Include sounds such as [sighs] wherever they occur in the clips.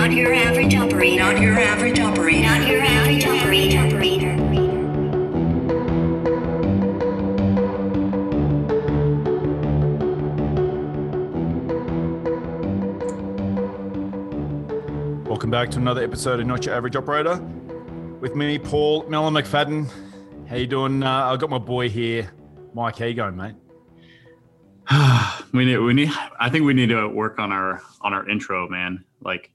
Not your average operator. Not your average operator. Not your average operator. operator. Welcome back to another episode of Not Your Average Operator. With me, Paul Mellon McFadden. How you doing? Uh, I've got my boy here, Mike. How you going, mate? [sighs] we need we need I think we need to work on our on our intro, man. Like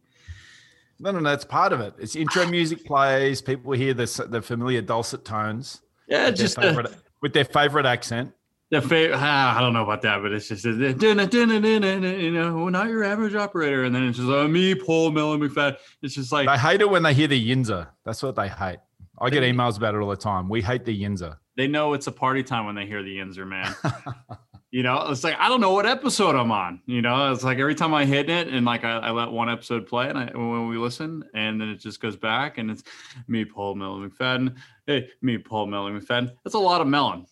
No, no, no. It's part of it. It's intro music plays. People hear the the familiar dulcet tones. yeah, with their just uh, favorite, with their favorite accent. the favorite. I don't know about that, but it's just a, you know, we're not your average operator, and then it's just uh, me, Paul Mellon McFadden. It's just like They hate it when they hear the yinzer. That's what they hate. I get emails about it all the time. We hate the yinzer. they know it's a party time when they hear the Yinzer, man. [laughs] you know, it's like I don't know what episode I'm on. You know, it's like every time I hit it and like I, I let one episode play and I, when we listen, and then it just goes back and it's me, Paul Mellon McFadden. Hey, me, Paul Mellon McFadden. That's a lot of melon.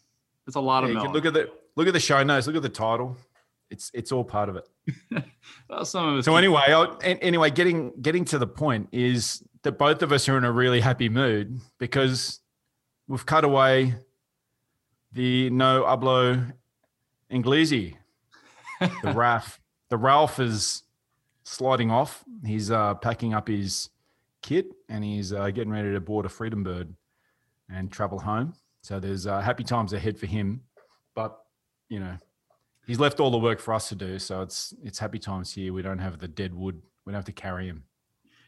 It's a lot Yeah, of melon. look at the look at the show notes. Look at the title. It's it's all part of it. [laughs] Well, some of us. So anyway, I, an- anyway, getting getting to the point is that both of us are in a really happy mood because we've cut away the no hablo inglesi. The [laughs] Ralph, the Ralph is sliding off. He's uh, packing up his kit and he's uh, getting ready to board a Freedom Bird and travel home. So there's uh, happy times ahead for him, but you know he's left all the work for us to do. So it's it's happy times here. We don't have the dead wood. We don't have to carry him.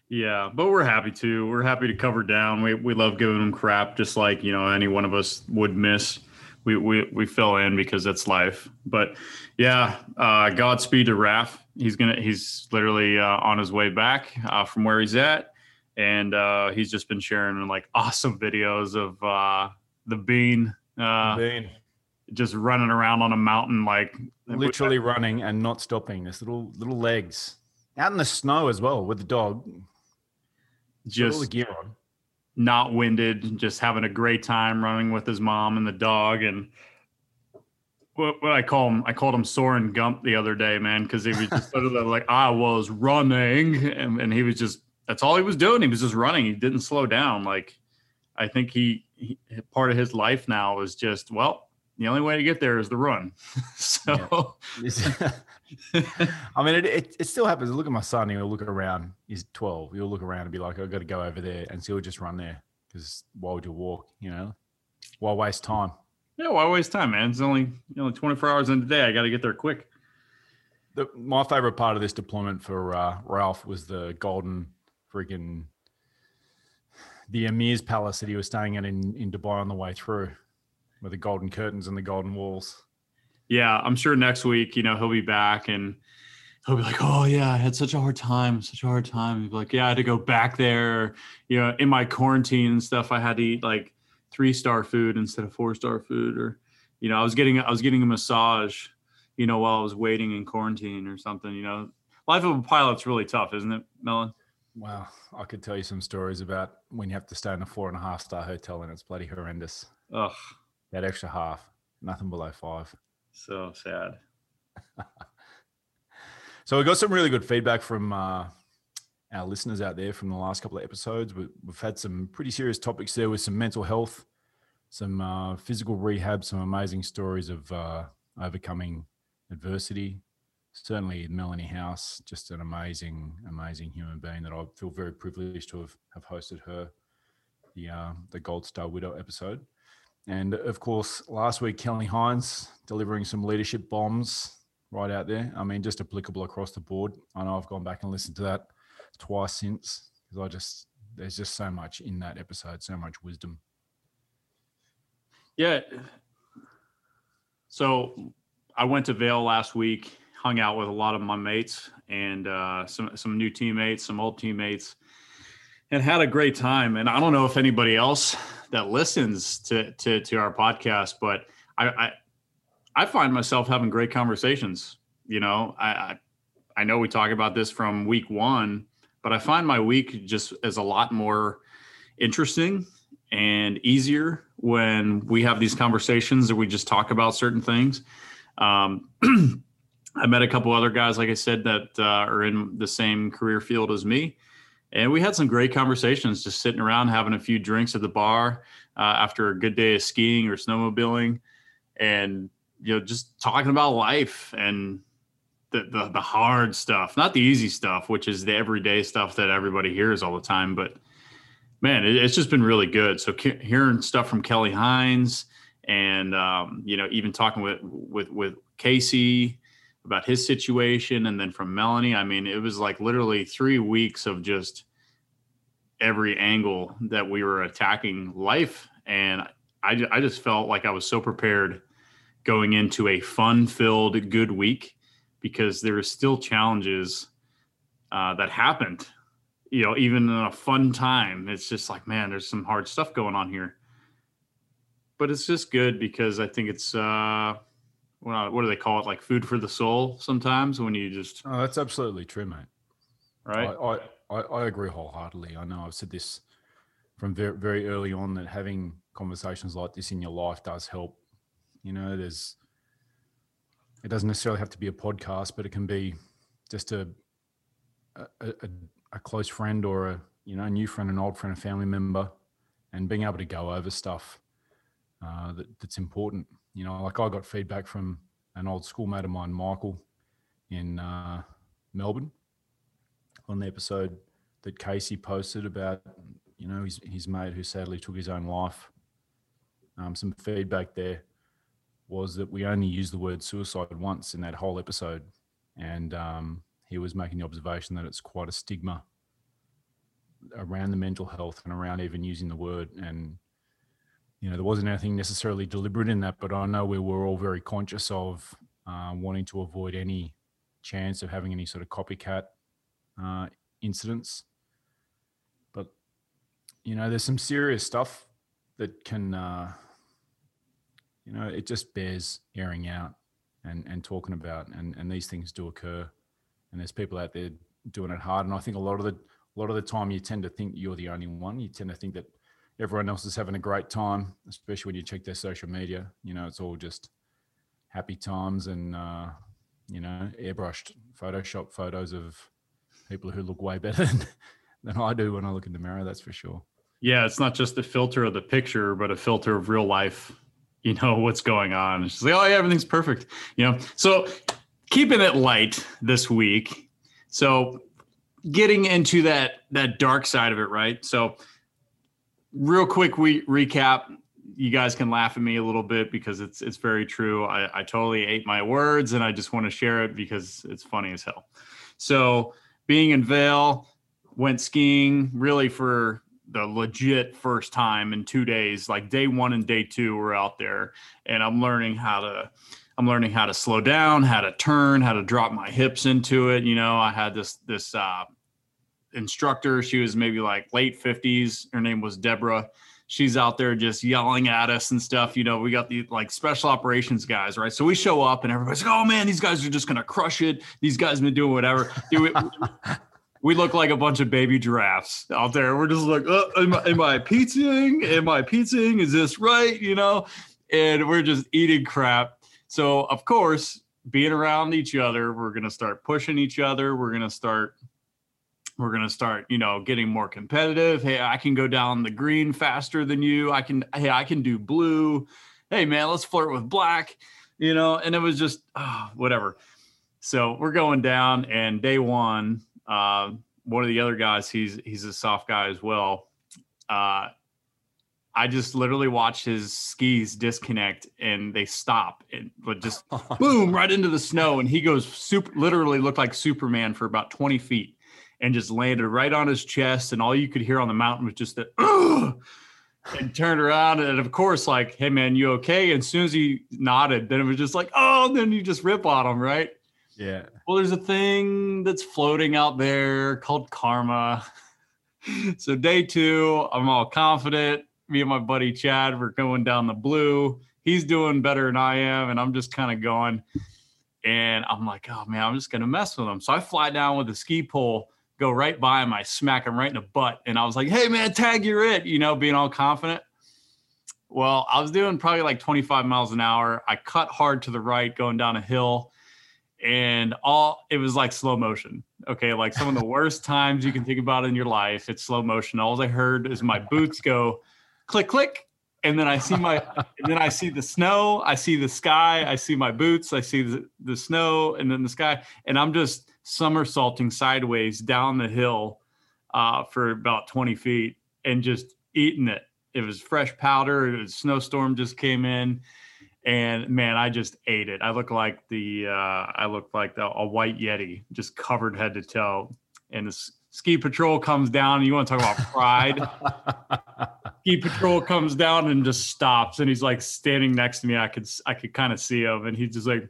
Yeah, but we're happy to. We're happy to cover down. We we love giving them crap, just like you know any one of us would miss. We we we fill in because that's life. But yeah, uh, Godspeed to Raph. He's gonna. He's literally uh, on his way back uh, from where he's at, and uh, he's just been sharing like awesome videos of uh, the bean uh, Bean. just running around on a mountain like literally running and not stopping. This little little legs out in the snow as well with the dog. Got all the just gear on. Not winded, just having a great time running with his mom and the dog. And what, what I call him, I called him Soren Gump the other day, man, because he was just [laughs] sort of like, I was running. And, and he was just, that's all he was doing. He was just running. He didn't slow down. Like, I think he, he part of his life now is just, well, the only way to get there is the run. [laughs] so, [laughs] [laughs] I mean, it, it, it still happens. Look at my son. He'll look around. He's 12. He'll look around and be like, I've got to go over there. And so he'll just run there because why would you walk? You know, why waste time? yeah, why waste time, man? It's only, you know, 24 hours in a day. I got to get there quick. The, my favorite part of this deployment for uh, Ralph was the golden freaking the Emir's palace that he was staying at in, in Dubai on the way through, with the golden curtains and the golden walls. Yeah, I'm sure next week, you know, he'll be back and he'll be like, "Oh yeah, I had such a hard time, such a hard time." He'll be like, "Yeah, I had to go back there. You know, in my quarantine and stuff, I had to eat like three star food instead of four star food, or you know, I was getting I was getting a massage, you know, while I was waiting in quarantine or something. You know, life of a pilot's really tough, isn't it, Melon? Wow, I could tell you some stories about when you have to stay in a four and a half star hotel and it's bloody horrendous. Ugh, That extra half, nothing below five. So sad. [laughs] So we got some really good feedback from uh, our listeners out there from the last couple of episodes. We, we've had some pretty serious topics there with some mental health, some uh, physical rehab, some amazing stories of uh, overcoming adversity. Certainly, Melanie House, just an amazing, amazing human being that I feel very privileged to have, have hosted her, the uh, the Gold Star Widow episode. And of course, last week, Kelly Hines delivering some leadership bombs right out there. I mean, just applicable across the board. I know I've gone back and listened to that twice since because I just there's just so much in that episode, so much wisdom. Yeah. So I went to Vail last week, hung out with a lot of my mates and uh, some some new teammates, some old teammates, and had a great time. And I don't know if anybody else that listens to to, to our podcast, but I, I I find myself having great conversations. You know, I, I I know we talk about this from week one, but I find my week just as a lot more interesting and easier when we have these conversations or we just talk about certain things. Um, [clears throat] I met a couple other guys, like I said, that uh, are in the same career field as me. And we had some great conversations just sitting around having a few drinks at the bar uh, after a good day of skiing or snowmobiling and, you know, just talking about life and the, the, the hard stuff, not the easy stuff, which is the everyday stuff that everybody hears all the time. But man, it, it's just been really good. So hearing stuff from Kelly Hines and, um, you know, even talking with, with, with Casey, about his situation and then from Melanie. I mean, it was like literally three weeks of just every angle that we were attacking life. And I, I just felt like I was so prepared going into a fun filled, good week because there are still challenges uh, that happened, you know, even in a fun time. It's just like, man, there's some hard stuff going on here. But it's just good because I think it's, uh, what, what do they call it? Like food for the soul sometimes when you just. Oh, that's absolutely true, mate. Right. I, I, I agree wholeheartedly. I know I've said this from very, very early on that having conversations like this in your life does help. You know, there's, it doesn't necessarily have to be a podcast, but it can be just a, a, a, a close friend or a, you know, a new friend, an old friend, a family member, and being able to go over stuff uh, that, that's important. You know, like I got feedback from an old schoolmate of mine, Michael, in uh, Melbourne, on the episode that Casey posted about, you know, his his mate who sadly took his own life. Um, some feedback there was that we only used the word suicide once in that whole episode, and um, he was making the observation that it's quite a stigma around the mental health and around even using the word and you know, there wasn't anything necessarily deliberate in that, but I know we were all very conscious of uh, wanting to avoid any chance of having any sort of copycat uh, incidents. But you know, there's some serious stuff that can, uh, you know, it just bears airing out and and talking about, and and these things do occur, and there's people out there doing it hard, and I think a lot of the a lot of the time you tend to think you're the only one. You tend to think that everyone else is having a great time, especially when you check their social media. You know, it's all just happy times and, uh, you know, airbrushed Photoshop photos of people who look way [laughs] better than, than I do when I look in the mirror, that's for sure. Yeah, it's not just the filter of the picture, but a filter of real life. You know [laughs] what's going on. It's like, oh yeah, everything's perfect. You know, so keeping it light this week. So getting into that that dark side of it, right? So real quick we recap. You guys can laugh at me a little bit because it's it's very true. I, I totally ate my words and i just want to share it because it's funny as hell. So being in Vail went skiing really for the legit first time in two days like day one and day two we're out there. And i'm learning how to i'm learning how to slow down how to turn how to drop my hips into it. You know i had this this uh, instructor. She was maybe like late 50s. Her name was Deborah. She's out there just yelling at us and stuff. You know, we got the like special operations guys, right? So we show up and everybody's like, oh man, these guys are just going to crush it. These guys been doing whatever. Dude, we look like a bunch of baby giraffes out there. We're just like, oh, am, I, am I pizzaing? Am I pizzaing? Is this right? You know, and we're just eating crap. So, of course, being around each other, we're going to start pushing each other. We're going to start we're going to start you know getting more competitive. Hey i can go down the green faster than you. I can hey i can do blue. Hey man let's flirt with black you know and it was just oh, whatever. So we're going down and day one uh, one of the other guys he's he's a soft guy as well. Uh, I just literally watched his skis disconnect and they stop and but just [laughs] boom right into the snow and he goes super literally looked like Superman for about 20 feet and just landed right on his chest. And all you could hear on the mountain was just the, and turned around. And of course, like, hey, man, you okay? And as soon as he nodded, then it was just like, oh, then you just rip on him, right? Yeah. Well, there's a thing that's floating out there called karma. [laughs] so, day two, I'm all confident. Me and my buddy Chad, we're going down the blue. He's doing better than I am. And I'm just kind of going. And I'm like, oh man, I'm just gonna mess with him. So I fly down with a ski pole go right by him. I smack him right in the butt. And I was like, hey, man, tag, you're it, you know, being all confident. Well, I was doing probably like 25 miles an hour. I cut hard to the right going down a hill. and all it was like slow motion. Okay, like some of the worst [laughs] times you can think about in your life. It's slow motion. All I heard is my boots go click click, and then I see my [laughs] and then I see the snow. I see the sky. I see my boots. I see the, the snow, and then the sky, and I'm just somersaulting sideways down the hill uh, for about 20 feet and just eating it. It was fresh powder. It was a snowstorm just came in and man, I just ate it. I look like the uh, I look like the, a white yeti, just covered head to toe. And the ski patrol comes down. And you want to talk about pride? [laughs] ski patrol comes down and just stops, and he's like standing next to me. I could I could kind of see him, and he's just like,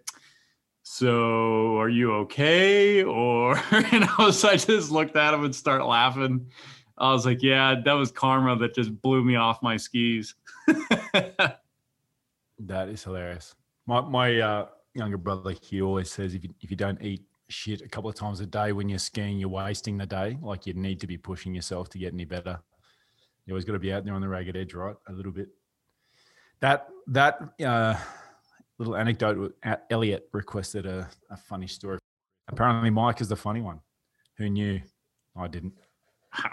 "So, are you okay?" Or and I was I just looked at him and start laughing. I was like, "Yeah, that was karma that just blew me off my skis." [laughs] That is hilarious. My my uh, younger brother he always says if you if you don't eat shit a couple of times a day when you're skiing, you're wasting the day. Like you need to be pushing yourself to get any better. You always got to be out there on the ragged edge, right? A little bit. That that uh, little anecdote. Elliot requested a, a funny story. Apparently, Mike is the funny one. Who knew? I didn't.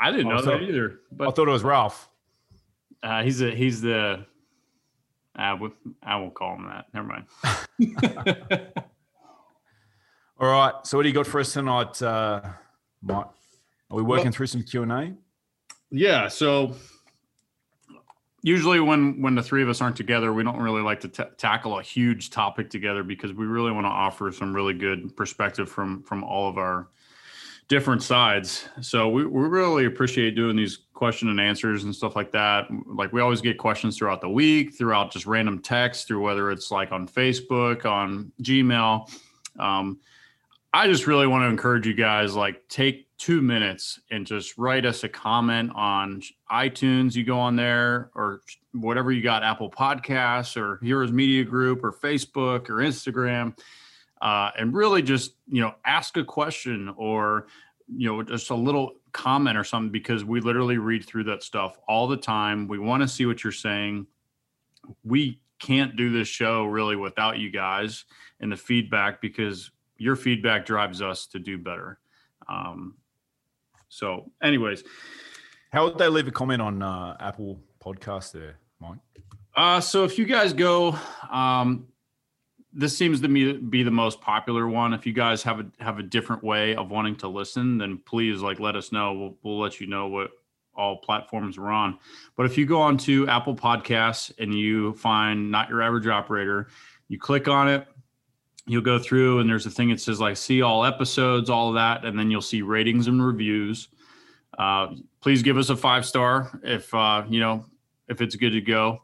I didn't know that either. But I thought it was Ralph. Uh, he's a he's the I I won't call him that. Never mind. [laughs] All right. So what do you got for us tonight, uh, Mike? Are we working well, through some Q and A? Yeah. So usually when when the three of us aren't together, we don't really like to t- tackle a huge topic together because we really want to offer some really good perspective from from all of our different sides. So we, we really appreciate doing these question and answers and stuff like that. Like we always get questions throughout the week, throughout just random text, through whether it's like on Facebook, on Gmail. Um, I just really want to encourage you guys like take two minutes and just write us a comment on iTunes. You go on there or whatever you got, Apple Podcasts or Heroes Media Group or Facebook or Instagram uh, and really just you know ask a question or you know just a little comment or something because we literally read through that stuff all the time we want to see what you're saying we can't do this show really without you guys and the feedback because your feedback drives us to do better um, so anyways how would they leave a comment on uh, apple podcast there mike uh, so if you guys go um, this seems to me be the most popular one. If you guys have a have a different way of wanting to listen, then please like let us know. We'll we'll let you know what all platforms we're on. But if you go on to Apple Podcasts and you find not your average operator, you click on it, you'll go through and there's a thing that says like see all episodes, all of that, and then you'll see ratings and reviews. Uh, please give us a five star if uh, you know if it's good to go.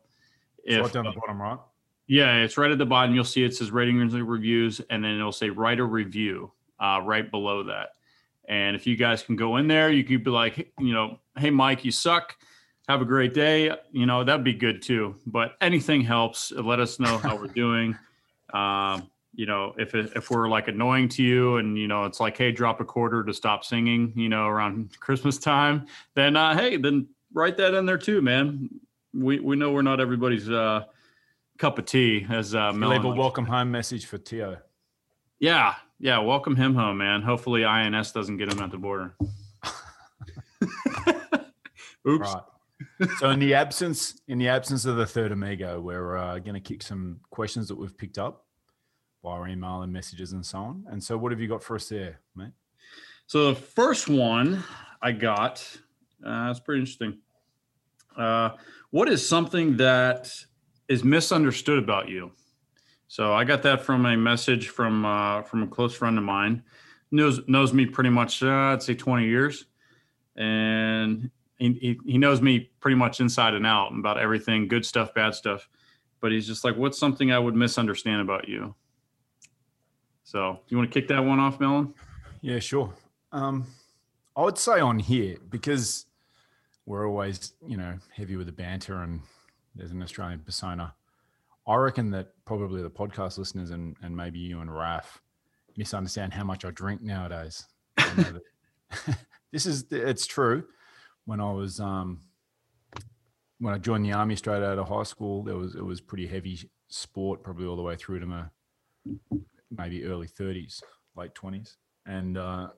If, right down the bottom right. Yeah, it's right at the bottom. You'll see it says ratings and reviews, and then it'll say write a review uh, right below that. And if you guys can go in there, you could be like, you know, hey, Mike, you suck. Have a great day. You know, that'd be good too. But anything helps. Let us know how we're doing. [laughs] Um, you know, if it, if we're like annoying to you, and you know, it's like, hey, drop a quarter to stop singing. You know, around [laughs] Christmas time, then uh, hey, then write that in there too, man. We we know we're not everybody's. Uh, cup of tea as uh leave a welcome home message for Tio. Yeah, yeah, welcome him home, man. Hopefully INS doesn't get him at the border. [laughs] Oops. Right. So in the absence in the absence of the third amigo, we're uh, going to kick some questions that we've picked up via email and messages and so on. And so, what have you got for us there, mate? So the first one I got, uh, pretty interesting. Uh, what is something that is misunderstood about you. So I got that from a message from uh, from a close friend of mine. knows knows me pretty much. Uh, I'd say twenty years, and he, he knows me pretty much inside and out about everything, good stuff, bad stuff. But he's just like, "What's something I would misunderstand about you?" So you want to kick that one off, Melon? Yeah, sure. Um, I would say on here because we're always, you know, heavy with the banter and there's an Australian persona. I reckon that probably the podcast listeners and, and maybe you and Raf misunderstand how much I drink nowadays. [laughs] this is it's true. When I was um, when I joined the army straight out of high school, there was it was pretty heavy sport, probably all the way through to my maybe early 30s, late 20s. And uh,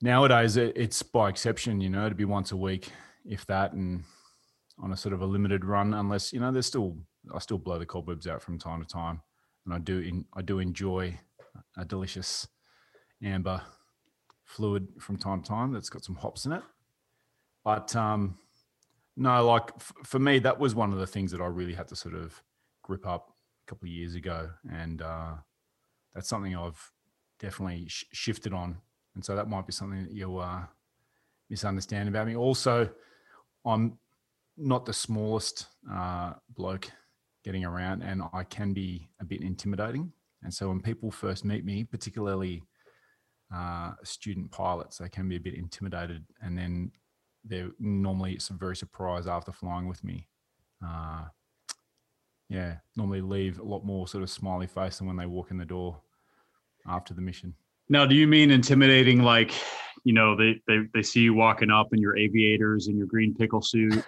nowadays it, it's by exception, you know, to be once a week, if that, and on a sort of a limited run, unless, you know, there's still, I still blow the cobwebs out from time to time. And I do, in, I do enjoy a delicious amber fluid from time to time that's got some hops in it. But um, no, like f- for me, that was one of the things that I really had to sort of grip up couple of years ago, and uh, that's something I've definitely sh- shifted on. And so that might be something that you'll uh, misunderstand about me. Also, I'm not the smallest uh, bloke getting around, and I can be a bit intimidating. And so when people first meet me, particularly uh, student pilots, they can be a bit intimidated, and then they're normally very surprised after flying with me. Uh, yeah, normally leave a lot more sort of smiley face than when they walk in the door after the mission. Now, do you mean intimidating? Like, you know, they they they see you walking up in your aviators and your green pickle suit,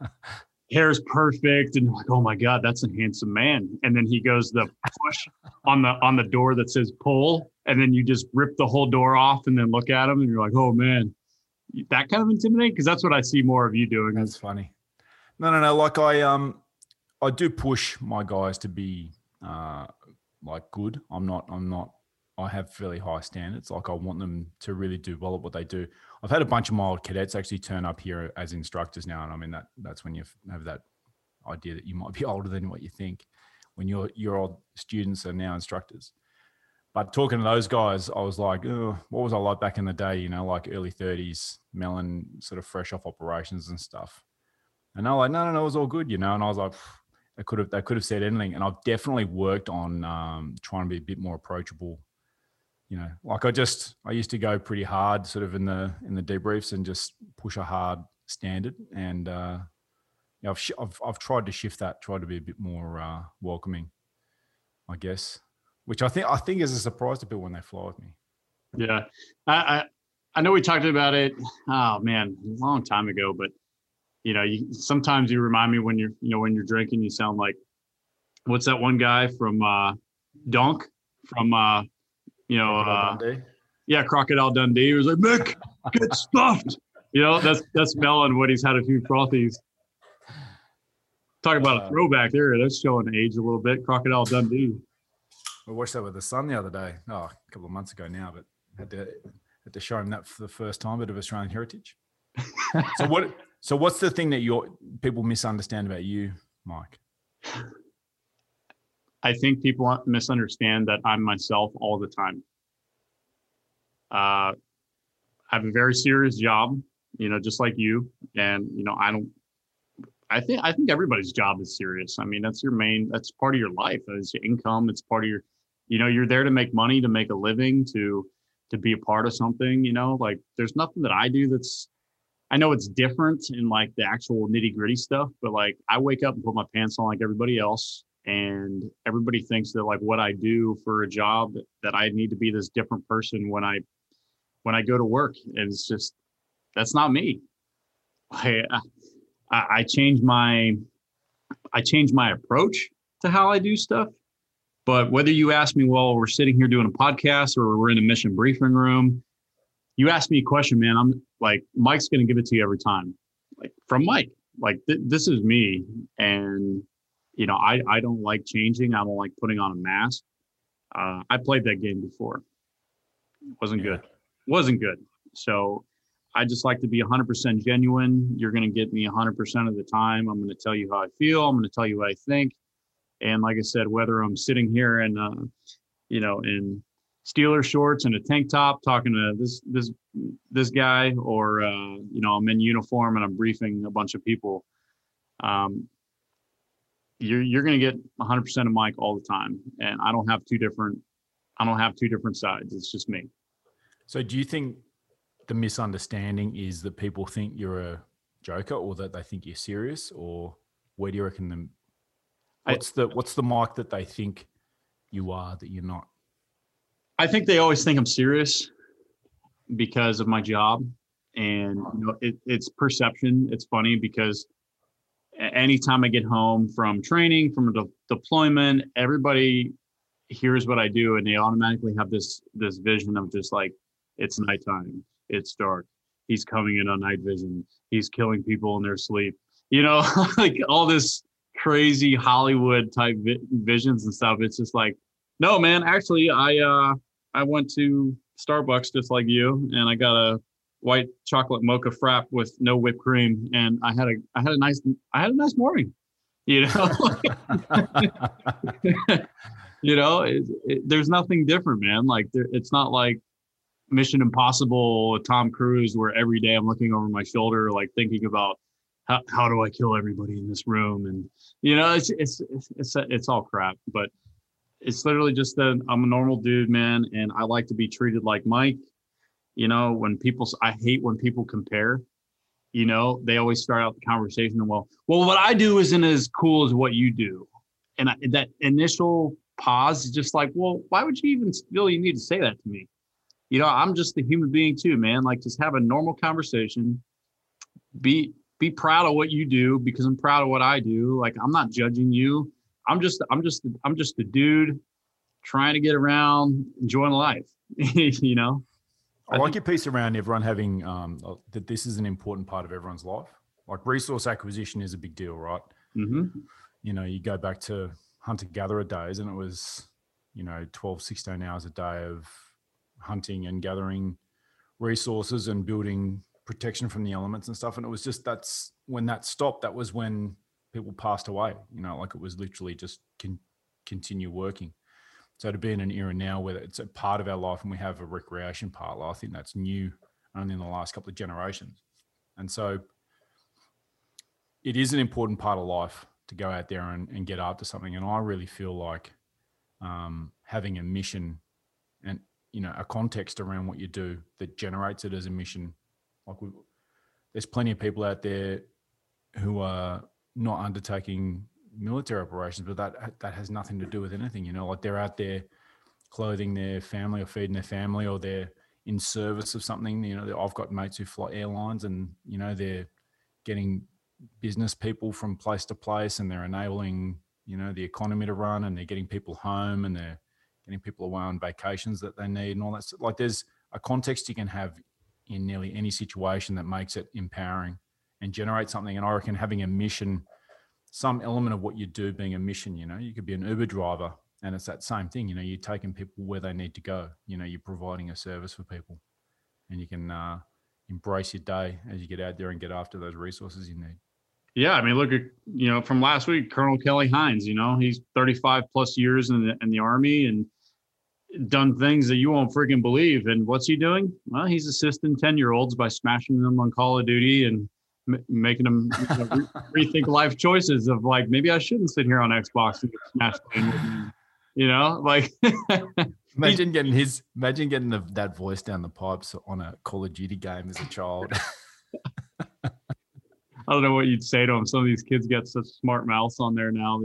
[laughs] hair's perfect, and like, oh my god, that's a handsome man. And then he goes the push on the on the door that says pull, and then you just rip the whole door off and then look at him, and you're like, oh man, that kind of intimidating because that's what I see more of you doing. That's funny. No, no, no. Like I um, I do push my guys to be uh like good. I'm not. I'm not. I have fairly high standards. Like I want them to really do well at what they do. I've had a bunch of my old cadets actually turn up here as instructors now, and I mean that that's when you have that idea that you might be [laughs] older than what you think. When your your old students are now instructors. But talking to those guys, I was like, what was I like back in the day? You know, like early 30s, melon, sort of fresh off operations and stuff. And they're like, no, no, no, it was all good, you know. And I was like, they could have they could have said anything. And I've definitely worked on um, trying to be a bit more approachable. You know, like I just I used to go pretty hard, sort of in the in the debriefs, and just push a hard standard. And uh, yeah, I've, sh- I've I've tried to shift that, tried to be a bit more uh, welcoming, I guess. Which I think I think is a surprise to people when they fly with me. Yeah, I, I I know we talked about it. Oh man, a long time ago, but you know, you sometimes you remind me when you're you know when you're drinking, you sound like what's that one guy from uh, Donk from uh, you know uh, yeah Crocodile Dundee. He was like Mick, get stuffed. You know, that's that's Melon when he's had a few frothies. Talk about a Uh, throwback there. That's showing age a little bit. Crocodile Dundee. I watched that with the son the other day. Oh, a couple of months ago now, but had to had to show him that for the first time, bit of Australian heritage. [laughs] so what? So what's the thing that your people misunderstand about you, Mike? I think people misunderstand that I'm myself all the time. Uh, I have a very serious job, you know, just like you, and you know, I don't. I think I think everybody's job is serious. I mean, that's your main. That's part of your life. It's your income. It's part of your. You know, you're there to make money, to make a living, to to be a part of something. You know, like there's nothing that I do that's. I know it's different in like the actual nitty gritty stuff, but like I wake up and put my pants on like everybody else and everybody thinks that like what I do for a job that I need to be this different person when I when I go to work and it's just that's not me. [laughs] I I, change my I change my approach to how I do stuff. But whether you ask me, well, we're sitting here doing a podcast or we're in a mission briefing room, you ask me a question, man. I'm like, Mike's going to give it to you every time, like from Mike. Like th- this is me, and you know, I, I don't like changing. I don't like putting on a mask. Uh, I played that game before. Wasn't Yeah. good. Wasn't good. So I just like to be 100% genuine. You're going to get me 100% of the time. I'm going to tell you how I feel. I'm going to tell you what I think. And like I said, whether I'm sitting here and, uh, you know, in Steeler shorts and a tank top talking to this this this guy, or uh, you know, I'm in uniform and I'm briefing a bunch of people. Um, you're you're going to get 100% of Mike all the time, and I don't have two different. I don't have two different sides. It's just me. So do you think the misunderstanding is that people think you're a joker, or that they think you're serious, or where do you reckon them? I- What's the what's the Mike that they think you are that you're not? I think they always think I'm serious because of my job, and you know, it, it's perception. It's funny because anytime I get home from training, from a de- deployment, everybody hears what I do, and they automatically have this this vision of just like it's nighttime, it's dark. He's coming in on night vision. He's killing people in their sleep. You know, [laughs] like all this crazy Hollywood type vi- visions and stuff. It's just like, no, man. Actually, I uh I went to Starbucks just like you, and I got a white chocolate mocha frap with no whipped cream, and I had a I had a nice I had a nice morning. You know, [laughs] you know, it, it, there's nothing different, man. Like there, it's not like Mission Impossible Tom Cruise, where every day I'm looking over my shoulder, like thinking about how, how do I kill everybody in this room, and you know, it's it's it's it's, it's all crap. But it's literally just that I'm a normal dude, man, and I like to be treated like Mike. You know, when people, I hate when people compare. You know, they always start out the conversation, well, well, what I do isn't as cool as what you do, and I, that initial pause is just like, well, why would you even feel you need to say that to me? You know, I'm just a human being too, man. Like, just have a normal conversation. Be be proud of what you do because I'm proud of what I do. Like, I'm not judging you. I'm just I'm just I'm just a dude trying to get around, enjoying life. [laughs] you know. I, I like your piece around everyone having um, uh, that. This is an important part of everyone's life. Like resource acquisition is a big deal, right? Mm-hmm. You know, you go back to hunter gatherer days, and it was you know 12, 16 hours a day of hunting and gathering resources and building protection from the elements and stuff. And it was just that's when that stopped. That was when people passed away. You know, like it was literally just can continue working. So to be in an era now where it's a part of our life and we have a recreation part, I think that's new only in the last couple of generations. And so it is an important part of life to go out there and, and get after something. And I really feel like um, having a mission and you know a context around what you do that generates it as a mission. Like we, there's plenty of people out there who are not undertaking military operations, but that that has nothing to do with anything. You know, like they're out there clothing their family or feeding their family, or they're in service of something. You know, I've got mates who fly airlines, and you know they're getting business people from place to place, and they're enabling you know the economy to run, and they're getting people home, and they're getting people away on vacations that they need, and all that. Like there's a context you can have in nearly any situation that makes it empowering and generate something. And I reckon having a mission, some element of what you do being a mission, you know, you could be an Uber driver and it's that same thing, you know, you're taking people where they need to go, you know, you're providing a service for people and you can uh, embrace your day as you get out there and get after those resources you need. Yeah, I mean, look at you know from last week, Colonel Kelly Hines. You know, he's 35 plus years in the in the army and done things that you won't freaking believe. And what's he doing? Well, he's assisting 10 year olds by smashing them on Call of Duty and making them you know, re- [laughs] rethink life choices of like maybe I shouldn't sit here on Xbox and get smashed You know, like [laughs] imagine getting his imagine getting the, that voice down the pipes on a Call of Duty game as a child. [laughs] I don't know what you'd say to him. Some of these kids get such smart mouths on there now.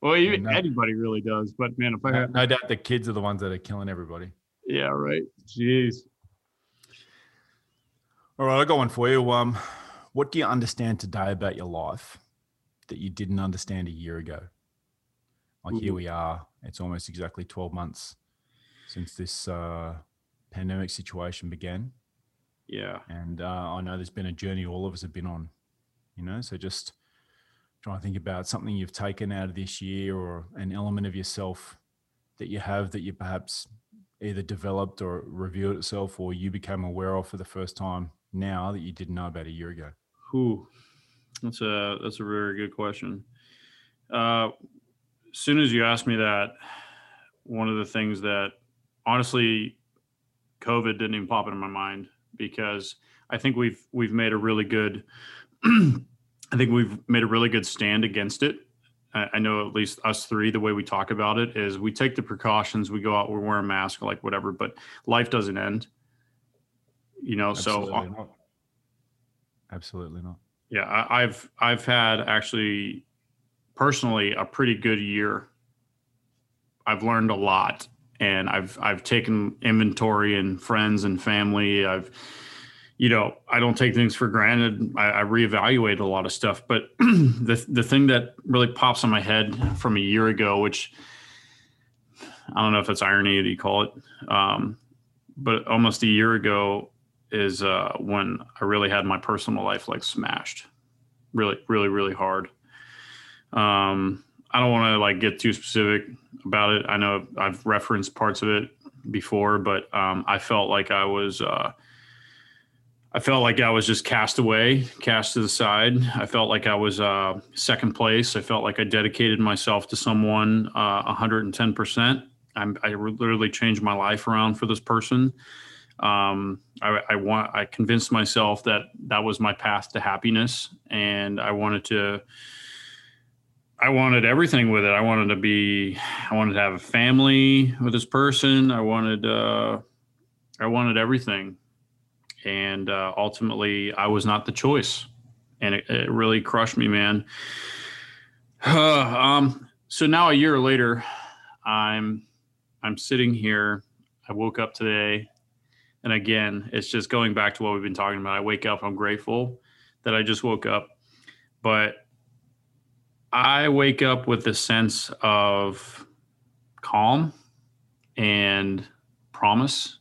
Well, even no, anybody really does. But man, if I no doubt the kids are the ones that are killing everybody. Yeah, right. Jeez. All right, I got one for you. Um, what do you understand today about your life that you didn't understand a year ago? Like mm-hmm. here we are. It's almost exactly 12 months since this uh, pandemic situation began. Yeah. And uh, I know there's been a journey all of us have been on, you know, so just try and think about something you've taken out of this year or an element of yourself that you have that you perhaps either developed or revealed itself or you became aware of for the first time now that you didn't know about a year ago? Who? That's a that's a very good question. Uh, as soon as you asked me that, one of the things that honestly, COVID didn't even pop into my mind because I think we've we've made a really good. [clears throat] I think we've made a really good stand against it. I, I know at least us three, the way we talk about it is we take the precautions, we go out, we wear a mask, like whatever, but life doesn't end. You know, Absolutely so not. Absolutely not. Yeah, I, I've I've had actually personally a pretty good year. I've learned a lot and I've I've taken inventory and friends and family. I've you know, I don't take things for granted. I, I reevaluate a lot of stuff. But [clears throat] the the thing that really pops in my head from a year ago, which I don't know if it's irony that you call it, um, but almost a year ago is uh, when I really had my personal life like smashed, really, really, really hard. Um, I don't want to like get too specific about it. I know I've referenced parts of it before, but um, I felt like I was. Uh, I felt like I was just cast away, cast to the side. I felt like I was uh, second place. I felt like I dedicated myself to someone uh, 110%. I'm, I literally changed my life around for this person. Um, I, I, want, I convinced myself that that was my path to happiness, and I wanted to. I wanted everything with it. I wanted to be. I wanted to have a family with this person. I wanted. Uh, I wanted everything and uh, ultimately I was not the choice, and it, it really crushed me, man. [sighs] um, so now a year later, I'm I'm sitting here. I woke up today, and again, it's just going back to what we've been talking about. I wake up, I'm grateful that I just woke up, but I wake up with a sense of calm and promise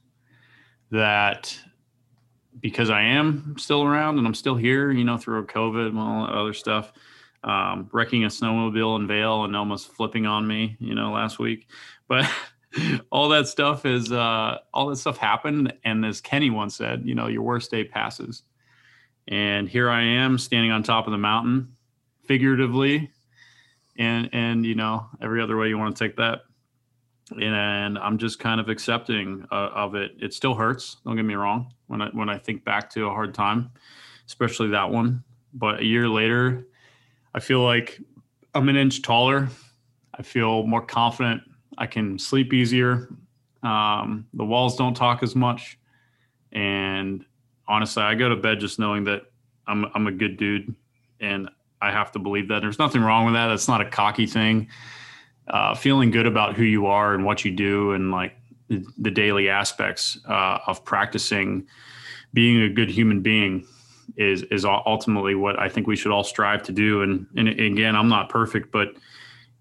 that because I am still around and I'm still here, you know, through COVID and all that other stuff, um, wrecking a snowmobile in Vail and almost flipping on me, you know, last week. But [laughs] [laughs] all that stuff is, uh, all that stuff happened. And as Kenny once said, you know, your worst day passes. And here I am standing on top of the mountain, figuratively, and, and, you know, every other way you want to take that and I'm just kind of accepting uh, of it. It still hurts. Don't get me wrong. When I when I think back to a hard time, especially that one. But a year later, I feel like I'm an inch taller. I feel more confident. I can sleep easier. Um, the walls don't talk as much, and honestly, I go to bed just knowing that I'm I'm a good dude, and I have to believe that. There's nothing wrong with that. It's not a cocky thing uh, feeling good about who you are and what you do and like the, the daily aspects uh, of practicing being a good human being is is ultimately what I think we should all strive to do. And and again, I'm not perfect, but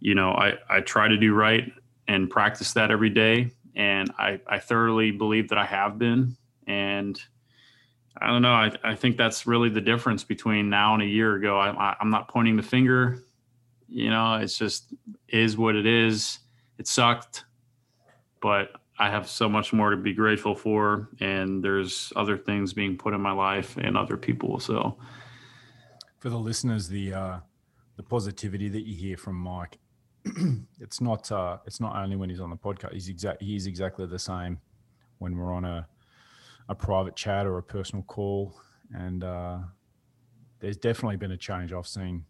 you know, I I try to do right and practice that every day. And I I thoroughly believe that I have been. And I don't know. I I think that's really the difference between now and a year ago. I, I'm not pointing the finger you know, it's just is what it is. It sucked, but I have so much more to be grateful for, and there's other things being put in my life and other people. So, for the listeners, the uh, the positivity that you hear from Mike, [clears throat] it's not uh, it's not only when he's on the podcast. He's exact he's exactly the same when we're on a a private chat or a personal call, and uh, there's definitely been a change I've seen.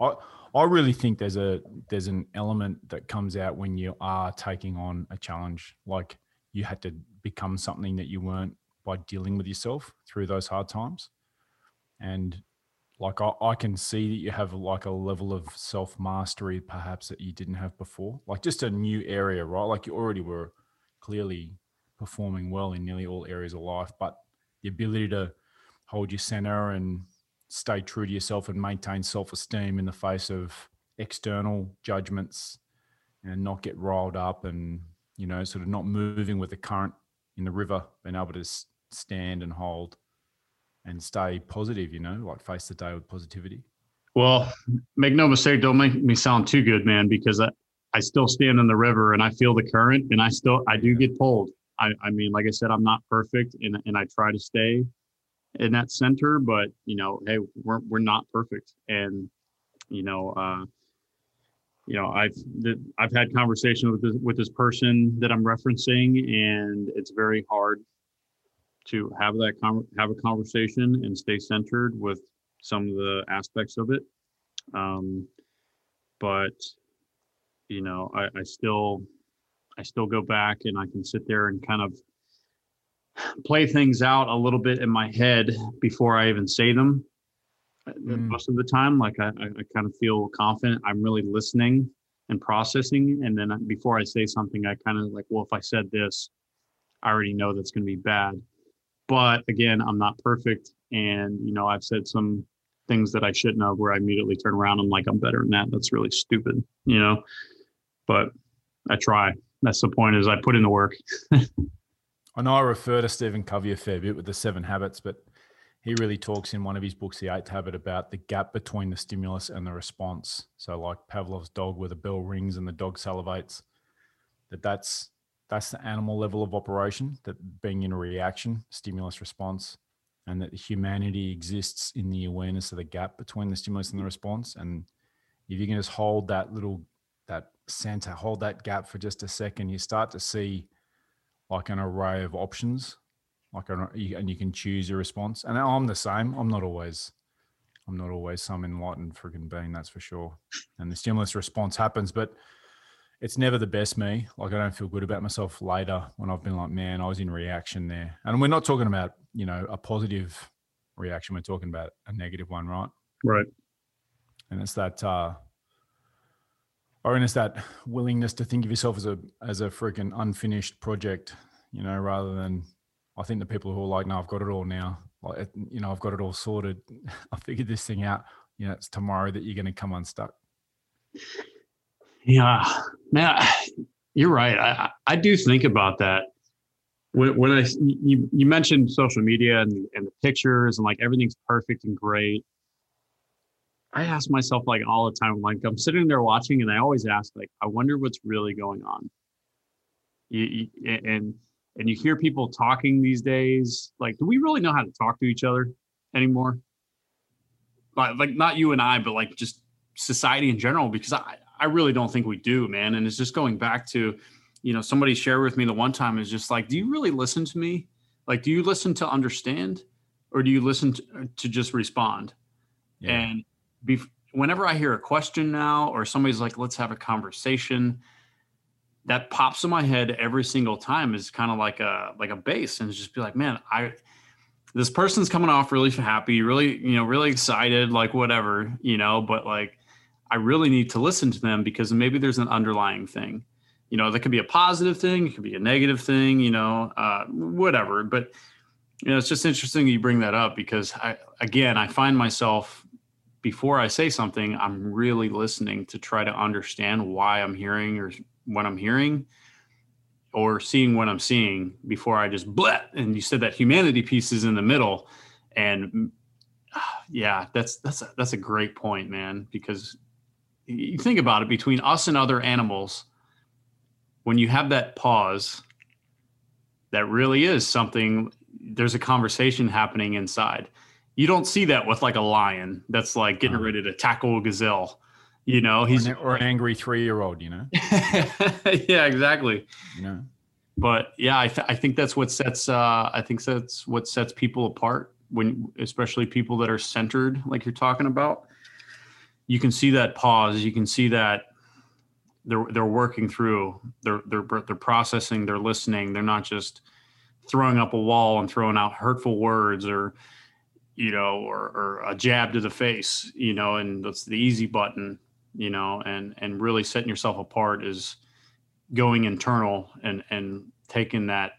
I I really think there's a there's an element that comes out when you are taking on a challenge, like you had to become something that you weren't by dealing with yourself through those hard times, and like I, I can see that you have like a level of self mastery perhaps that you didn't have before, like just a new area, right? Like you already were clearly performing well in nearly all areas of life, but the ability to hold your center and stay true to yourself and maintain self esteem in the face of external judgments and not get riled up and, you know, sort of not moving with the current in the river, being able to stand and hold and stay positive, you know, like face the day with positivity. Well, make no mistake, don't make me sound too good, man, because I, I still stand in the river and I feel the current and I still, I do get pulled. I, I mean, like I said, I'm not perfect and, and I try to stay in that center, but you know, hey, we're we're not perfect, and you know, uh, you know, I've I've had conversation with this with this person that I'm referencing, and it's very hard to have that con- have a conversation and stay centered with some of the aspects of it. Um, but you know, I, I still I still go back and I can sit there and kind of play things out a little bit in my head before I even say them. Mm. Most of the time, like I, I kind of feel confident. I'm really listening and processing, and then before I say something, I kind of like, well, if I said this, I already know that's going to be bad. But again, I'm not perfect, and you know, I've said some things that I shouldn't have, where I immediately turn around. I'm like, I'm better than that. That's really stupid, you know. But I try, that's the point. Is I put in the work. [laughs] I know I refer to Stephen Covey a fair bit with the seven habits, but he really talks in one of his books, The Eighth Habit, about the gap between the stimulus and the response. So, like Pavlov's dog, where the bell rings and the dog salivates, that that's that's the animal level of operation. That being in a reaction, stimulus response, and that humanity exists in the awareness of the gap between the stimulus and the response. And if you can just hold that little that center, hold that gap for just a second, you start to see like an array of options, like an, and you can choose your response. And I'm the same. I'm not always, I'm not always some enlightened freaking being, that's for sure. And the stimulus response happens, but it's never the best me. Like I don't feel good about myself later when I've been like, man, I was in reaction there. And we're not talking about, you know, a positive reaction. We're talking about a negative one, right? Right. And it's that uh or it's that willingness to think of yourself as a as a freaking unfinished project, you know, rather than I think the people who are like, no, I've got it all now. Like, you know, I've got it all sorted. [laughs] I figured this thing out. You know, it's tomorrow that you're going to come unstuck. Yeah, man, you're right. I I do think about that when when I you you mentioned social media and and the pictures and like everything's perfect and great. I ask myself like all the time, like I'm sitting there watching, and I always ask, like, I wonder what's really going on. You, you, and and you hear people talking these days. Like, do we really know how to talk to each other anymore? Like, like not you and I, but like just society in general. Because I I really don't think we do, man. And it's just going back to, you know, somebody shared with me the one time is just like, do you really listen to me? Like, do you listen to understand, or do you listen to, uh, to just respond? Yeah. And bef- whenever I hear a question now or somebody's like, let's have a conversation, that pops in my head every single time is kind of like a like a base and just be like, man, I this person's coming off really happy, really, you know, really excited, like whatever, you know, but like I really need to listen to them because maybe there's an underlying thing. You know, that could be a positive thing, it could be a negative thing, you know, uh, whatever. But you know, it's just interesting that you bring that up because I again I find myself before I say something, I'm really listening to try to understand why I'm hearing or what I'm hearing or seeing what I'm seeing before I just blah. And you said that humanity piece is in the middle. And yeah, that's that's a, that's a great point, man, because you think about it between us and other animals when you have that pause that really is something there's a conversation happening inside you don't see that with like a lion that's like getting uh-huh. ready to tackle a gazelle. You know, he's or an, or angry three year old. You know. [laughs] yeah, exactly. You know. But yeah, I, th- I think that's what sets uh, I think that's what sets people apart when especially people that are centered like you're talking about. You can see that pause. You can see that they're they're working through. They're they're they're processing. They're listening. They're not just throwing up a wall and throwing out hurtful words or you know, or, or a jab to the face, you know, and that's the easy button, you know, and and really setting yourself apart is going internal and and taking that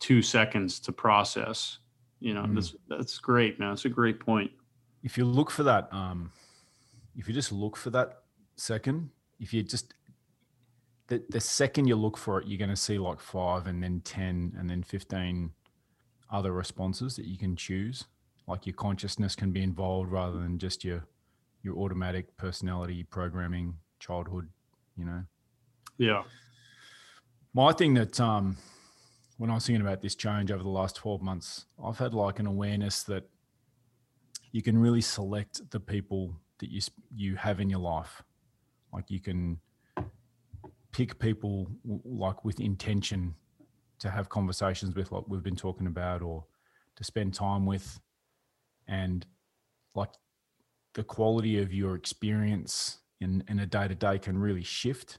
two seconds to process. You know, mm. that's that's great, man. It's a great point. If you look for that, um, if you just look for that second, if you just the, the second you look for it, you're going to see like five and then 10 and then 15 other responses that you can choose. Like your consciousness can be involved rather than just your your automatic personality programming childhood, you know. Yeah. My thing that um when I was thinking about this change over the last 12 months, I've had like an awareness that you can really select the people that you you have in your life. Like you can pick people like with intention to have conversations with, like we've been talking about, or to spend time with, and like the quality of your experience in in a day to day can really shift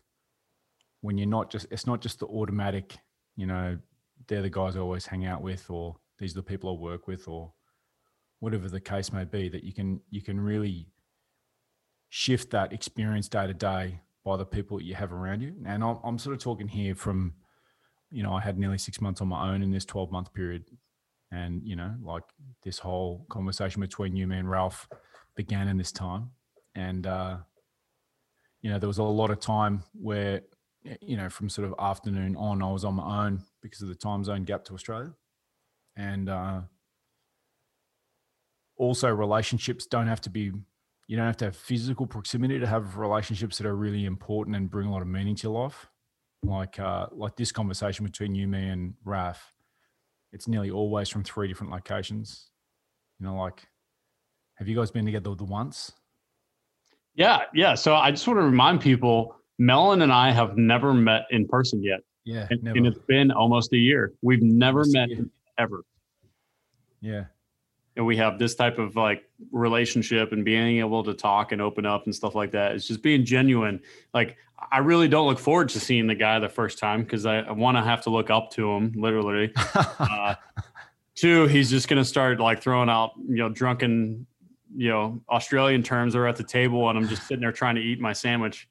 when you're not just it's not just the automatic, you know, they're the guys I always hang out with, or these are the people I work with, or whatever the case may be. That you can you can really shift that experience day to day by the people you have around you. And I'm, I'm sort of talking here from you know, I had nearly six months on my own in this 12 month period. And, you know, like this whole conversation between you, me, and Ralph began in this time. And, uh, you know, there was a lot of time where you know, from sort of afternoon on, I was on my own because of the time zone gap to Australia. And uh, also, relationships don't have to be, you don't have to have physical proximity to have relationships that are really important and bring a lot of meaning to your life. Like, uh, like this conversation between you, me, and Raf, it's nearly always from three different locations. You know, like, have you guys been together the once? Yeah, yeah. So I just want to remind people, Melon and I have never met in person yet, Yeah, and, and it's been almost a year. We've never Almost met ever, yeah, and we have this type of like relationship and being able to talk and open up and stuff like that. It's just being genuine. Like I really don't look forward to seeing the guy the first time because I, I want to have to look up to him literally. [laughs] Uh, two, he's just gonna start like throwing out you know drunken you know Australian terms are at the table, and I'm just sitting there trying to eat my sandwich,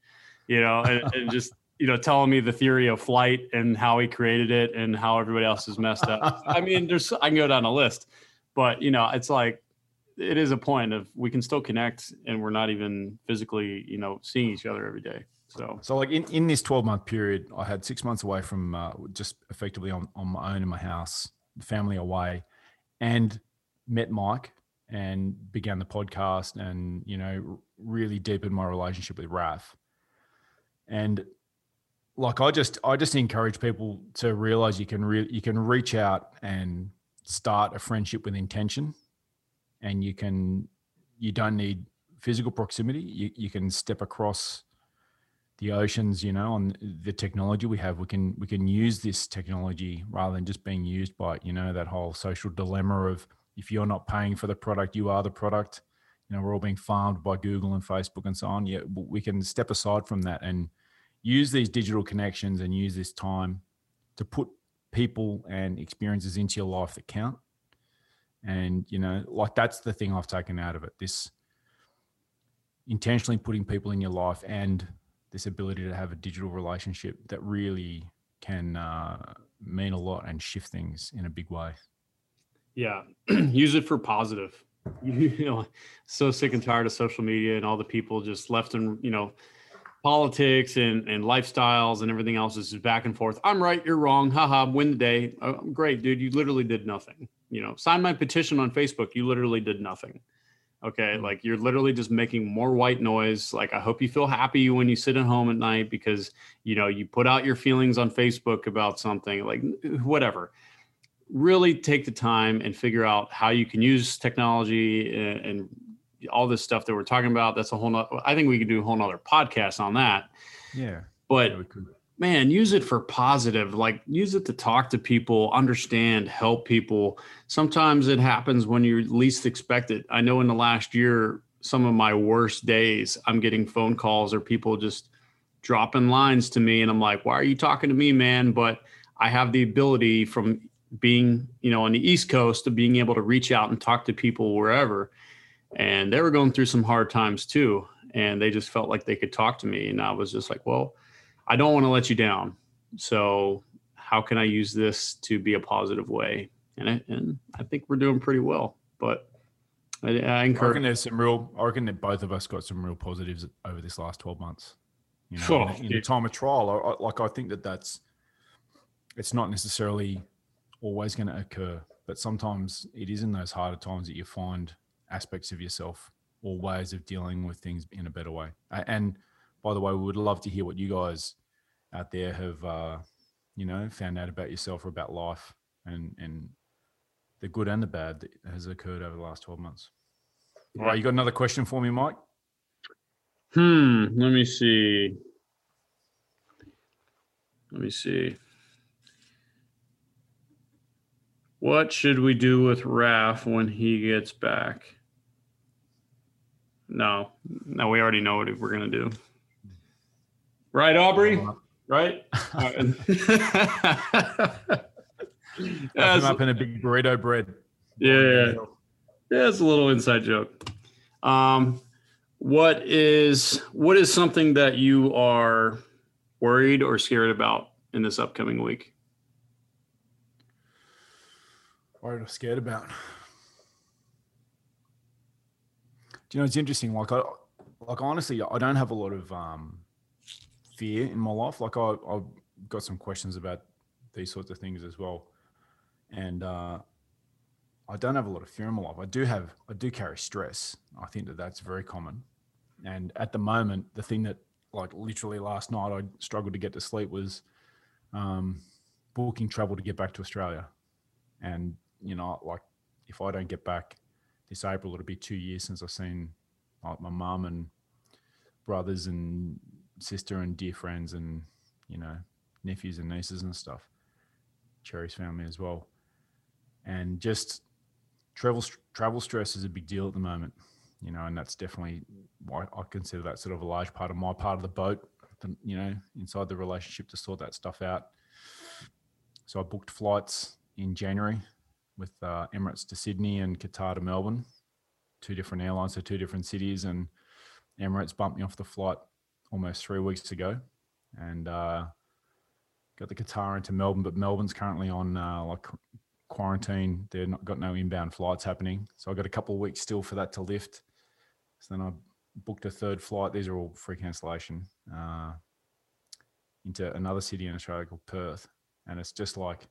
you know, and, and just you know telling me the theory of flight and how he created it and how everybody else is messed up. I mean, there's I can go down a list, but you know, it's like it is a point of we can still connect and we're not even physically you know seeing each other every day. So So, like in, in this 12 month period, I had six months away from uh, just effectively on, on my own in my house, family away, and met Mike and began the podcast and, you know, really deepened my relationship with Raf. And like, I just, I just encourage people to realize you can, re- you can reach out and start a friendship with intention and you can, you don't need physical proximity. You, you can step across the oceans you know on the technology we have. We can we can use this technology rather than just being used by it, you know that whole social dilemma of if you're not paying for the product you are the product. You know we're all being farmed by google and facebook and so on. Yeah we can step aside from that and use these digital connections and use this time to put people and experiences into your life that count and you know like that's the thing i've taken out of it this intentionally putting people in your life and this ability to have a digital relationship that really can uh, mean a lot and shift things in a big way. Yeah, [clears throat] use it for positive. [laughs] You know, so sick and tired of social media and all the people just left and you know, politics and and lifestyles and everything else is back and forth. I'm right, you're wrong. Haha, ha, win the day. Oh, great, dude. You literally did nothing. You know, sign my petition on Facebook. You literally did nothing. Okay, hmm. like you're literally just making more white noise. Like I hope you feel happy when you sit at home at night because you know you put out your feelings on Facebook about something. Like whatever really take the time and figure out how you can use technology and, and all this stuff that we're talking about. That's a whole nother, I think we could do a whole nother podcast on that. Yeah, But yeah, man, use it for positive, like use it to talk to people, understand, help people. Sometimes it happens when you least expect it. I know in the last year, some of my worst days, I'm getting phone calls or people just dropping lines to me. And I'm like, why are you talking to me, man? But I have the ability from being, you know, on the East Coast to being able to reach out and talk to people wherever. And they were going through some hard times too. And they just felt like they could talk to me. And I was just like, well, I don't want to let you down. So how can I use this to be a positive way? And I, and I think we're doing pretty well. But I, I I reckon encourage. there's some real. I reckon that both of us got some real positives over this last 12 months. You know, Oh, in, in the time of trial, I, I, like I think that that's. It's not necessarily always going to occur, but sometimes it is in those harder times that you find aspects of yourself or ways of dealing with things in a better way. And by the way, we would love to hear what you guys out there have, uh, you know, found out about yourself or about life and and the good and the bad that has occurred over the last 12 months. All right, you got another question for me, Mike? Hmm. Let me see. Let me see. What should we do with Raf when he gets back? No, no, we already know what we're gonna do. Right, Aubrey? Right? Wrap Yeah, up in a big burrito bread. yeah, yeah, it's a little inside joke. Um, what is what is something that you are worried or scared about in this upcoming week? Worried or scared about? Do you know it's interesting? Like I, like honestly, I don't have a lot of um, fear in my life. Like I, I've got some questions about these sorts of things as well, and uh, I don't have a lot of fear in my life. I do have, I do carry stress. I think that that's very common. And at the moment, the thing that, like, literally last night, I struggled to get to sleep was um, booking travel to get back to Australia. And you know, like, if I don't get back this April, it'll be two years since I've seen like my mum and brothers and sister and dear friends and you know nephews and nieces and stuff. Cherry's family as well, and just travel travel stress is a big deal at the moment. You know, and that's definitely why I consider that sort of a large part of my part of the boat. You know, inside the relationship to sort that stuff out. So I booked flights in January with uh, Emirates to Sydney and Qatar to Melbourne, two different airlines to two different cities, and Emirates bumped me off the flight almost three weeks ago, and uh, got the Qatar into Melbourne, but Melbourne's currently on uh, like quarantine. They've not got no inbound flights happening, so I got a couple of weeks still for that to lift. So then I booked a third flight. These are all free cancellation uh, into another city in Australia called Perth, and it's just like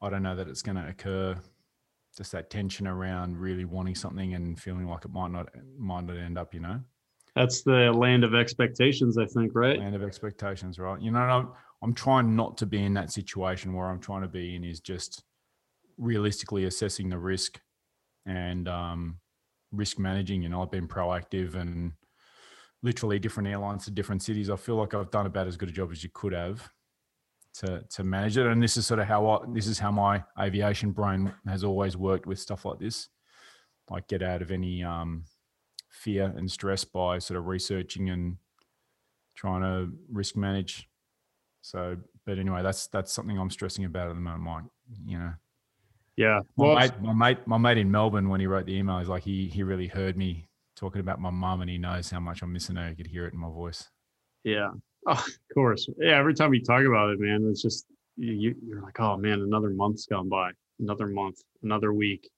I don't know that it's going to occur. Just that tension around really wanting something and feeling like it might not might not end up, you know. That's the land of expectations, I think, right? Land of expectations, right? You know, I'm I'm trying not to be in that situation where I'm trying to be in is just realistically assessing the risk and um, risk managing. You know, I've been proactive and literally different airlines to different cities. I feel like I've done about as good a job as you could have to to manage it. And this is sort of how I, this is how my aviation brain has always worked with stuff like this. Like get out of any um, fear and stress by sort of researching and trying to risk manage. So, but anyway, that's that's something I'm stressing about at the moment, Mike. You know. Yeah. Well, my mate, my mate, my mate in Melbourne, when he wrote the email, he's like, he he really heard me talking about my mum, and he knows how much I'm missing her. He could hear it in my voice. Yeah. Oh, of course. Yeah. Every time you talk about it, man, it's just you. You're like, oh man, another month's gone by, another month, another week.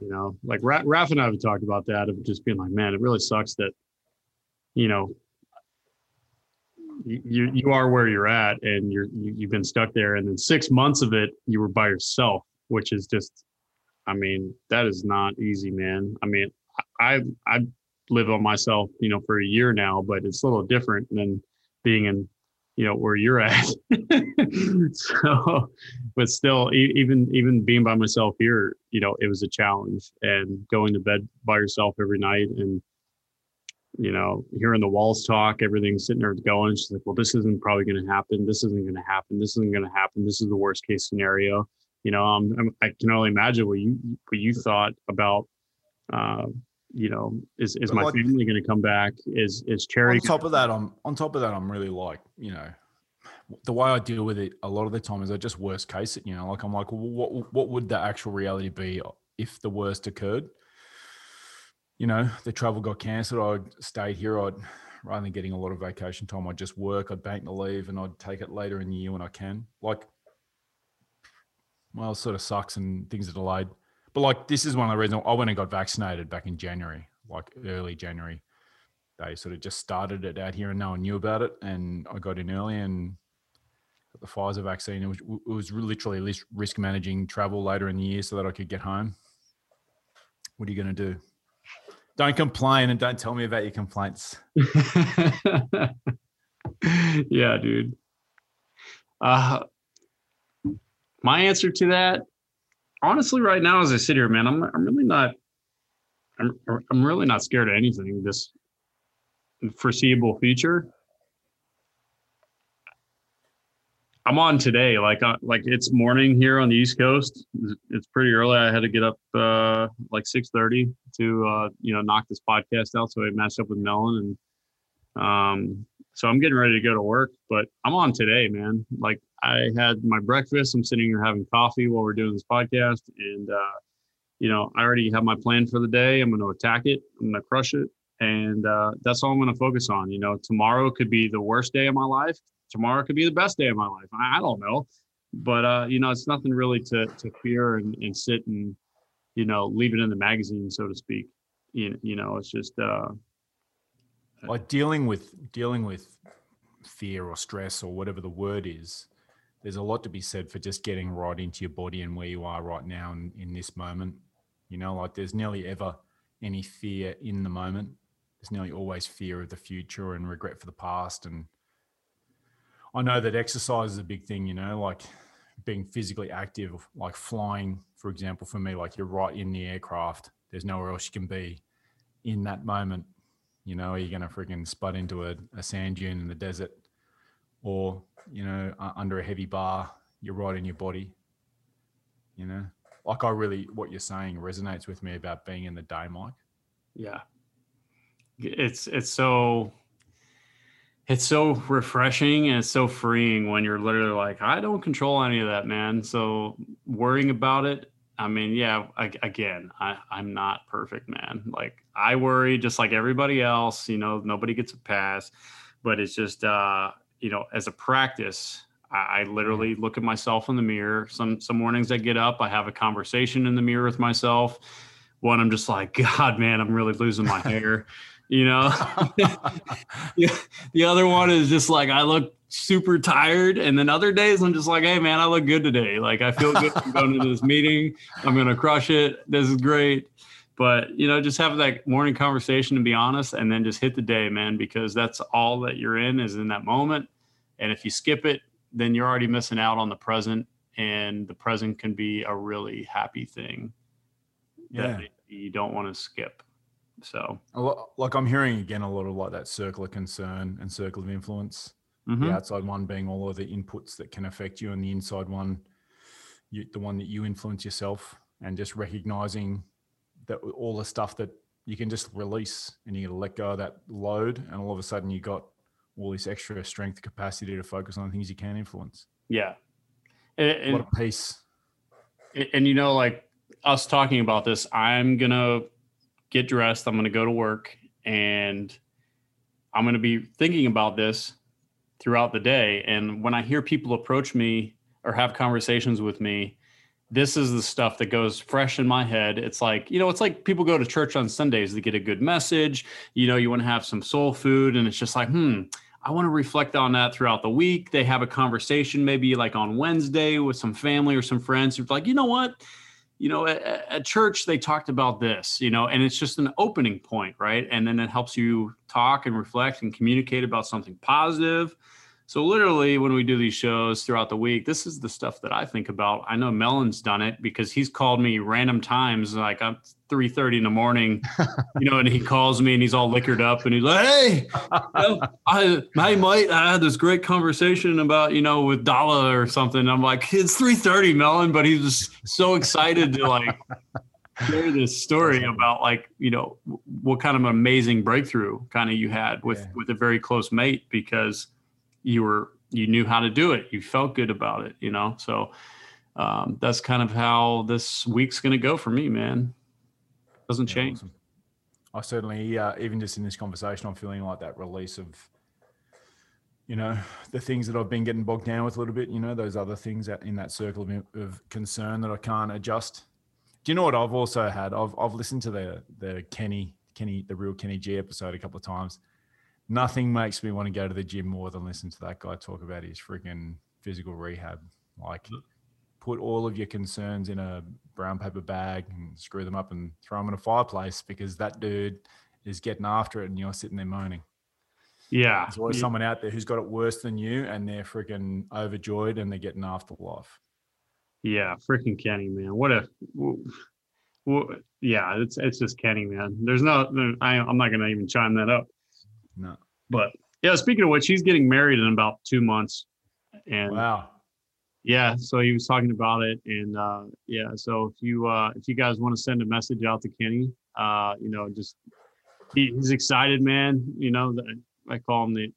You know, like Raph and I have talked about that of just being like, man, it really sucks that, you know, you you are where you're at and you're you, you've been stuck there, and then six months of it you were by yourself, which is just, I mean, that is not easy, man. I mean, I I live on myself, you know, for a year now, but it's a little different than being in you know where you're at. [laughs] So but still even even being by myself here you know it was a challenge. And going to bed by yourself every night and you know hearing the walls talk everything's sitting there going she's like well this isn't probably going to happen. This isn't going to happen. This isn't going to happen. This is the worst case scenario. You know um, i can only imagine what you what you thought about uh, you know, is is my like, family going to come back? Is is Cherry? On top of that, I'm on top of that. I'm really like, you know, the way I deal with it a lot of the time is I just worst case it. You know, like I'm like, well, what what would the actual reality be if the worst occurred? You know, the travel got cancelled. I'd stay here. I'd rather than getting a lot of vacation time, I'd just work. I'd bank the leave and I'd take it later in the year when I can. Like, well, it sort of sucks and things are delayed but like this is one of the reasons I went and got vaccinated back in January, like early January. They sort of just started it out here and no one knew about it. And I got in early and got the Pfizer vaccine. It was, it was literally risk managing travel later in the year so that I could get home. What are you going to do? Don't complain and don't tell me about your complaints. [laughs] yeah, dude. Uh, my answer to that honestly, right now, as I sit here, man, I'm I'm really not I'm I'm really not scared of anything this foreseeable future. I'm on today, like uh, like it's morning here on the East Coast. It's pretty early. I had to get up uh, like 6:30 to uh, you know knock this podcast out. So I matched up with Melon, and um, so I'm getting ready to go to work. But I'm on today, man. Like I had my breakfast. I'm sitting here having coffee while we're doing this podcast, and uh, you know, I already have my plan for the day. I'm going to attack it. I'm going to crush it, and uh, that's all I'm going to focus on. You know, tomorrow could be the worst day of my life. Tomorrow could be the best day of my life. I, I don't know, but uh, you know, it's nothing really to to fear and, and sit and you know leave it in the magazine, so to speak. You, you know, it's just uh, like dealing with dealing with fear or stress or whatever the word is, there's a lot to be said for just getting right into your body and where you are right now in, in this moment. You know, like there's nearly ever any fear in the moment. There's nearly always fear of the future and regret for the past. And I know that exercise is a big thing, you know, like being physically active, like flying, for example, for me, like you're right in the aircraft. There's nowhere else you can be in that moment. You know, are you going to freaking spud into a, a sand dune in the desert or, you know, uh, under a heavy bar? You're right in your body. You know, like I really, what you're saying resonates with me about being in the day, Mike. Yeah. It's, it's so, it's so refreshing and it's so freeing when you're literally like, I don't control any of that, man. So worrying about it, I mean, yeah, I, again, I, I'm not perfect, man. Like I worry just like everybody else, you know, nobody gets a pass, but it's just, uh, you know, as a practice, I, I literally look at myself in the mirror. Some, some mornings I get up, I have a conversation in the mirror with myself. One, I'm just like, [laughs] God, man, I'm really losing my hair you know? [laughs] The other one is just like i look super tired. And then other days i'm just like hey man i look good today. Like i feel good I'm going into this [laughs] meeting. I'm gonna crush it. This is great. But you know just have that morning conversation to be honest and then just hit the day man because that's all that you're in is in that moment. And if you skip it then you're already missing out on the present. And the present can be a really happy thing Yeah. that you don't want to skip so like I'm hearing again a lot of like that circle of concern and circle of influence. mhm. The outside one being all of the inputs that can affect you, and the inside one, you, the one that you influence yourself, and just recognizing that all the stuff that you can just release and you to let go of that load, and all of a sudden you got all this extra strength capacity to focus on things you can influence. yeah and, and- what a peace. and, and you know like us talking about this i'm gonna get dressed i'm gonna go to work and i'm gonna be thinking about this throughout the day and when i hear people approach me or have conversations with me this is the stuff that goes fresh in my head it's like you know it's like people go to church on sundays to get a good message you know you want to have some soul food and it's just like hmm I want to reflect on that throughout the week. They have a conversation maybe like on Wednesday with some family or some friends who's like, you know what? You know, at, at church they talked about this, you know, and it's just an opening point, right? And then it helps you talk and reflect and communicate about something positive. So literally when we do these shows throughout the week, this is the stuff that I think about. I know Melon's done it because he's called me random times, like I'm 3:30 in the morning, [laughs] you know, and he calls me and he's all liquored up and he's like, Hey, you know, I hey mate, I had this great conversation about, you know, with Dala or something. I'm like, it's 3:30, Melon, but he's just so excited to like share this story about like, you know, what kind of amazing breakthrough kind of you had with Yeah. with a very close mate because you were you knew how to do it. You felt good about it, you know. So um, that's kind of how this week's gonna go for me, man. Doesn't Yeah, change. awesome. I certainly, uh, even just in this conversation, I'm feeling like that release of, you know, the things that I've been getting bogged down with a little bit. You know, those other things that in that circle of, of concern that I can't adjust. Do you know what I've also had? I've I've listened to the the Kenny Kenny the real Kenny G episode a couple of times. Nothing makes me want to go to the gym more than listen to that guy talk about his freaking physical rehab. Like, mm-hmm. put all of your concerns in a brown paper bag and screw them up and throw them in a fireplace because that dude is getting after it and you're sitting there moaning. Yeah. There's always Yeah. someone out there who's got it worse than you and they're freaking overjoyed and they're getting after life. Yeah, freaking Kenny, man. What a, w- w- yeah, it's it's just Kenny, man. There's no, no- I, I'm not gonna even chime that up. No. But yeah, speaking of which, he's getting married in about two months, and Wow. yeah, so he was talking about it, and uh, yeah, so if you uh, if you guys want to send a message out to Kenny, uh, you know, just he, he's excited, man. You know, the, I call him the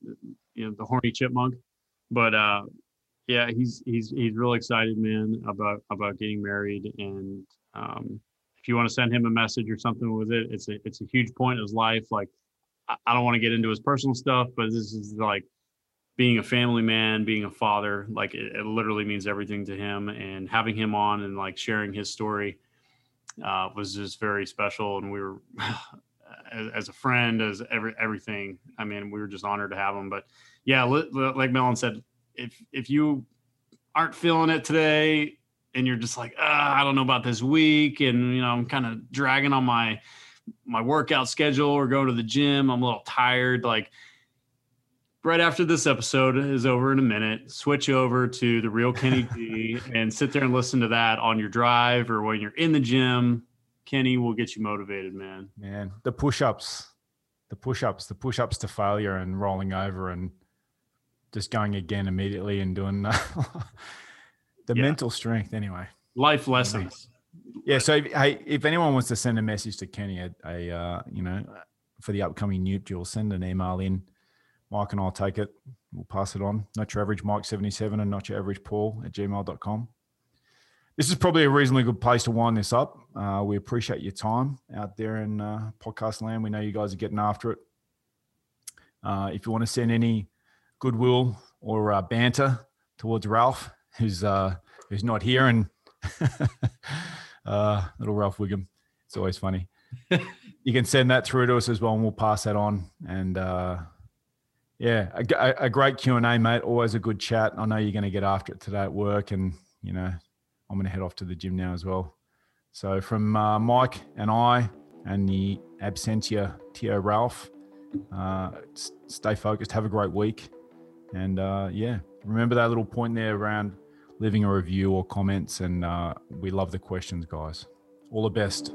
you know the horny chipmunk, but uh, yeah, he's he's he's real excited, man, about about getting married, and um, if you want to send him a message or something with it, it's a it's a huge point in his life. Like, I, don't want to get into his personal stuff, but this is like being a family man, being a father, like it, it literally means everything to him. And having him on and like sharing his story uh, was just very special. And we were, [sighs] as, as a friend, as every everything. I mean, we were just honored to have him. But yeah, li- li- like Melon said, if if you aren't feeling it today and you're just like, I don't know about this week, and you know, I'm kind of dragging on my my workout schedule or going to the gym, I'm a little tired. Like right after this episode is over in a minute, switch over to the real Kenny G [laughs] and sit there and listen to that on your drive or when you're in the gym. Kenny will get you motivated, man. Man, the push-ups, the push-ups, the push-ups to failure and rolling over and just going again immediately and doing [laughs] the Yeah. mental strength anyway. Life lessons. Yeah. So, if, hey, if anyone wants to send a message to Kenny, a, a uh, you know, for the upcoming Newt send an email in. Mike and I'll take it. We'll pass it on. Not your average Mike seventy seven and not your average Paul at gmail.com. This is probably a reasonably good place to wind this up. Uh, we appreciate your time out there in uh, podcast land. We know you guys are getting after it. Uh, if you want to send any goodwill or uh, banter towards Ralph, who's uh, who's not here, and [laughs] uh, little Ralph Wiggum, it's always funny. [laughs] you can send that through to us as well, and we'll pass that on. And uh, yeah, a, a- great Q and A, mate. Always a good chat. I know you're going to get after it today at work, and you know I'm going to head off to the gym now as well. So from uh, Mike and I and the absentia Tio Ralph, uh, stay focused. Have a great week, and uh, yeah, remember that little point there around leaving a review or comments. And uh, we love the questions, guys. All the best.